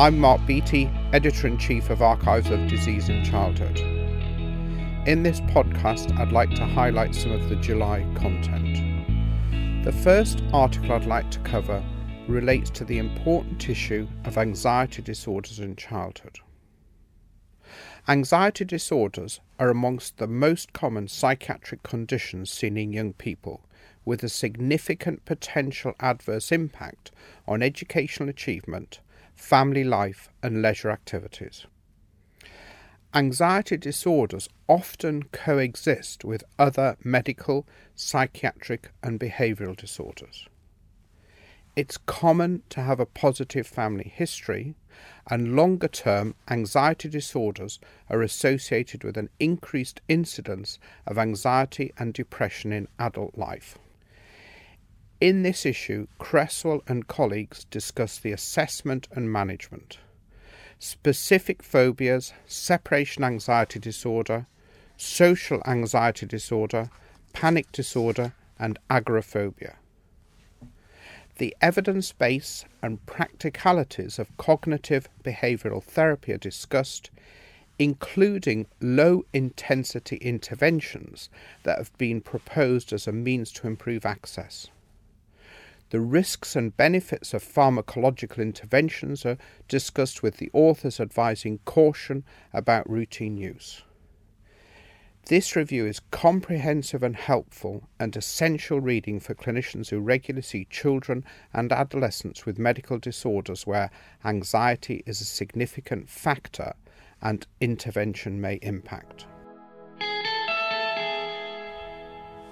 I'm Mark Beattie, Editor in Chief of Archives of Disease in Childhood. In this podcast, I'd like to highlight some of the July content. The first article I'd like to cover relates to the important issue of anxiety disorders in childhood. Anxiety disorders are amongst the most common psychiatric conditions seen in young people, with a significant potential adverse impact on educational achievement, family life, and leisure activities. Anxiety disorders often coexist with other medical, psychiatric, and behavioural disorders. It's common to have a positive family history, and longer term anxiety disorders are associated with an increased incidence of anxiety and depression in adult life. In this issue, Creswell and colleagues discuss the assessment and management specific phobias, separation anxiety disorder, social anxiety disorder, panic disorder, and agoraphobia. The evidence base and practicalities of cognitive behavioral therapy are discussed, including low intensity interventions that have been proposed as a means to improve access. The risks and benefits of pharmacological interventions are discussed with the authors advising caution about routine use. This review is comprehensive and helpful and essential reading for clinicians who regularly see children and adolescents with medical disorders where anxiety is a significant factor and intervention may impact.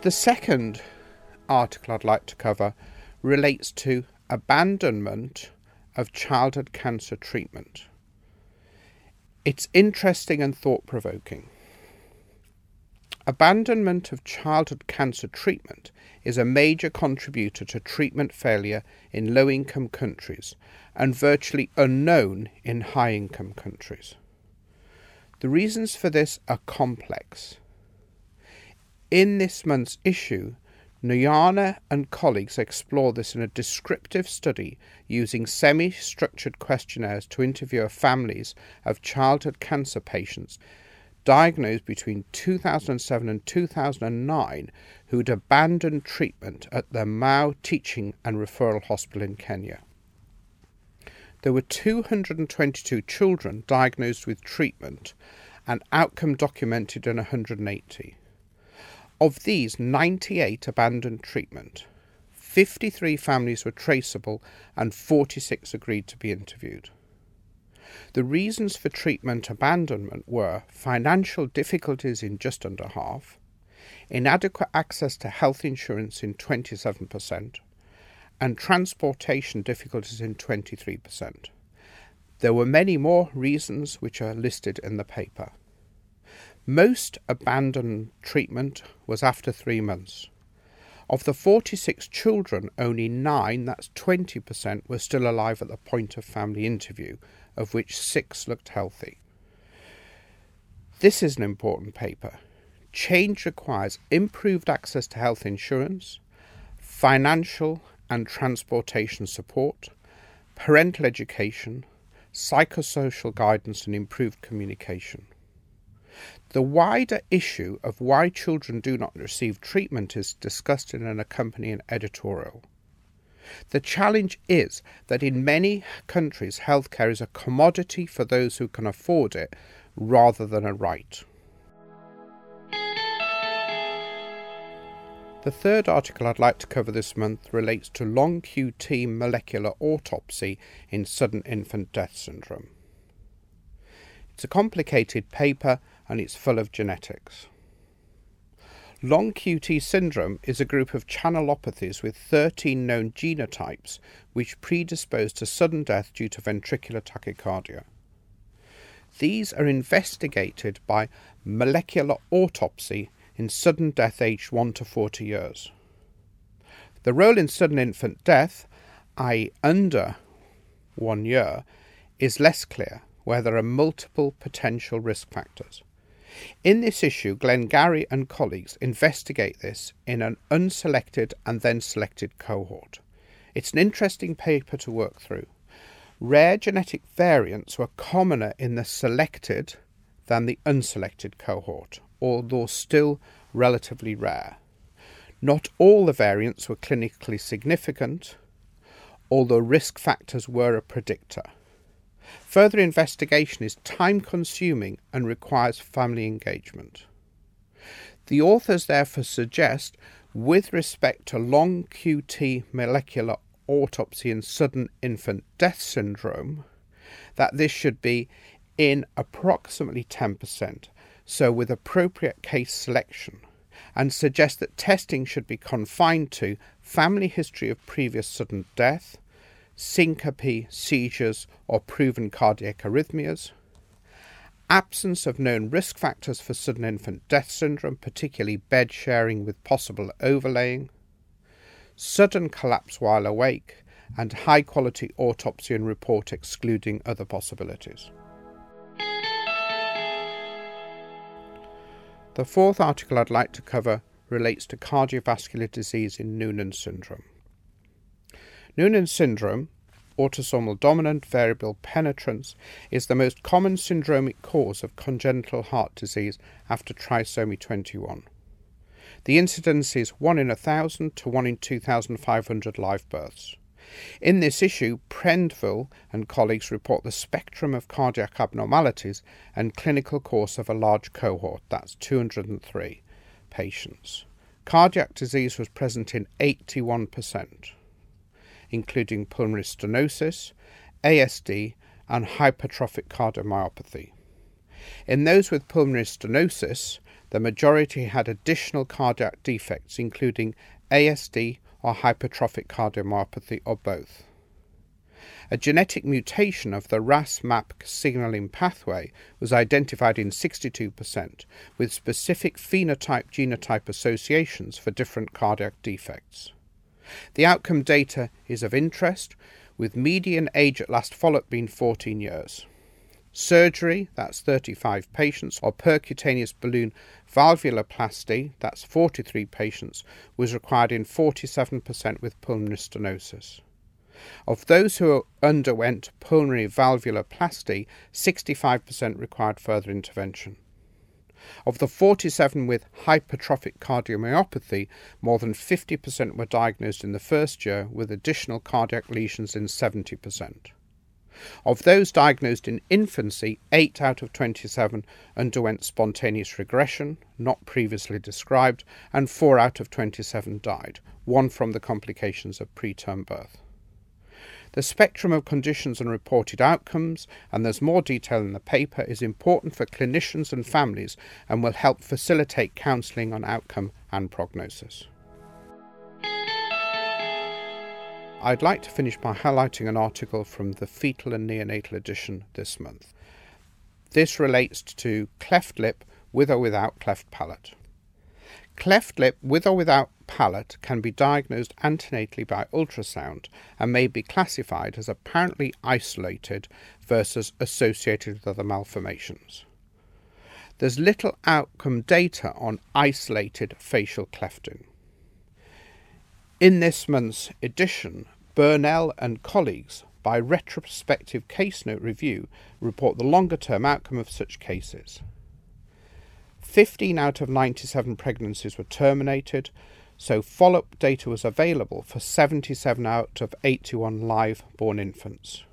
The second article I'd like to cover relates to abandonment of childhood cancer treatment. It's interesting and thought provoking. Abandonment of childhood cancer treatment is a major contributor to treatment failure in low income countries and virtually unknown in high income countries. The reasons for this are complex. In this month's issue, Njuguna and colleagues explore this in a descriptive study using semi structured questionnaires to interview families of childhood cancer patients diagnosed between 2007 and 2009 who'd abandoned treatment at the Moi Teaching and Referral Hospital in Kenya. There were 222 children diagnosed with treatment and outcome documented in 180. Of these, 98 abandoned treatment. 53 families were traceable and 46 agreed to be interviewed. The reasons for treatment abandonment were financial difficulties in just under half, inadequate access to health insurance in 27%, and transportation difficulties in 23%. There were many more reasons which are listed in the paper. Most abandoned treatment was after three months. Of the 46 children, only nine, that's 20%, were still alive at the point of family interview, of which six looked healthy. This is an important paper. Change requires improved access to health insurance, financial and transportation support, parental education, psychosocial guidance, and improved communication. The wider issue of why children do not receive treatment is discussed in an accompanying editorial. The challenge is that in many countries, healthcare is a commodity for those who can afford it rather than a right. The third article I'd like to cover this month relates to long QT molecular autopsy in sudden infant death syndrome. It's a complicated paper and it's full of genetics. Long QT syndrome is a group of channelopathies with 13 known genotypes which predispose to sudden death due to ventricular tachycardia. These are investigated by molecular autopsy in sudden death aged 1 to 40 years. The role in sudden infant death, i.e., under one year, is less clear, where there are multiple potential risk factors. In this issue, Glengarry and colleagues investigate this in an unselected and then selected cohort. It's an interesting paper to work through. Rare genetic variants were commoner in the selected than the unselected cohort, although still relatively rare. Not all the variants were clinically significant, although risk factors were a predictor. Further investigation is time consuming and requires family engagement. The authors therefore suggest, with respect to long QT molecular autopsy in sudden infant death syndrome, that this should be in approximately 10%, so with appropriate case selection, and suggest that testing should be confined to family history of previous sudden death, syncope, seizures, or proven cardiac arrhythmias, absence of known risk factors for sudden infant death syndrome, particularly bed sharing with possible overlaying, sudden collapse while awake, and high quality autopsy and report excluding other possibilities. The fourth article I'd like to cover relates to cardiovascular disease in Noonan syndrome. Noonan syndrome, autosomal dominant variable penetrance, is the most common syndromic cause of congenital heart disease after trisomy 21. The incidence is 1 in 1,000 to 1 in 2,500 live births. In this issue, Prendiville and colleagues report the spectrum of cardiac abnormalities and clinical course of a large cohort, that's 203 patients. Cardiac disease was present in 81%, including pulmonary stenosis, ASD, and hypertrophic cardiomyopathy. In those with pulmonary stenosis, the majority had additional cardiac defects, including ASD or hypertrophic cardiomyopathy or both. A genetic mutation of the RAS MAP signaling pathway was identified in 62%, with specific phenotype genotype associations for different cardiac defects. The outcome data is of interest, with median age at last follow up being 14 years. Surgery, that's 35 patients, or percutaneous balloon valvuloplasty, that's 43 patients, was required in 47% with pulmonary stenosis. Of those who underwent pulmonary valvuloplasty, 65% required further intervention. Of the 47 with hypertrophic cardiomyopathy, more than 50% were diagnosed in the first year, with additional cardiac lesions in 70%. Of those diagnosed in infancy, 8 out of 27 underwent spontaneous regression, not previously described, and 4 out of 27 died, one from the complications of preterm birth. The spectrum of conditions and reported outcomes, and there's more detail in the paper, is important for clinicians and families and will help facilitate counselling on outcome and prognosis. I'd like to finish by highlighting an article from the Fetal and Neonatal edition this month. This relates to cleft lip with or without cleft palate. Cleft lip with or without palate can be diagnosed antenatally by ultrasound and may be classified as apparently isolated versus associated with other malformations. There's little outcome data on isolated facial clefting. In this month's edition, Burnell and colleagues, by retrospective case note review, report the longer term outcome of such cases. 15 out of 97 pregnancies were terminated, so follow up data was available for 77 out of 81 live born infants.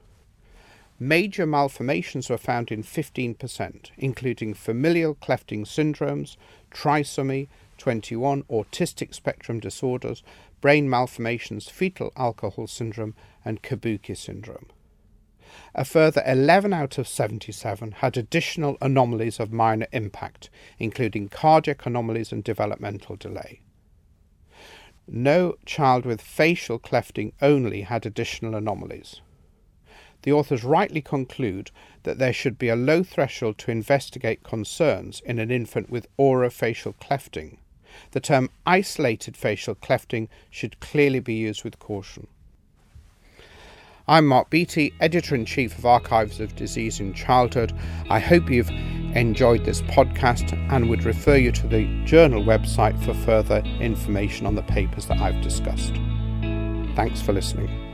Major malformations were found in 15%, including familial clefting syndromes, trisomy 21, autistic spectrum disorders, brain malformations, fetal alcohol syndrome, and Kabuki syndrome. A further 11 out of 77 had additional anomalies of minor impact, including cardiac anomalies and developmental delay. No child with facial clefting only had additional anomalies. The authors rightly conclude that there should be a low threshold to investigate concerns in an infant with orofacial clefting the term isolated facial clefting should clearly be used with caution. I'm Mark Beattie, Editor in Chief of Archives of Disease in Childhood. I hope you've enjoyed this podcast and would refer you to the journal website for further information on the papers that I've discussed. Thanks for listening.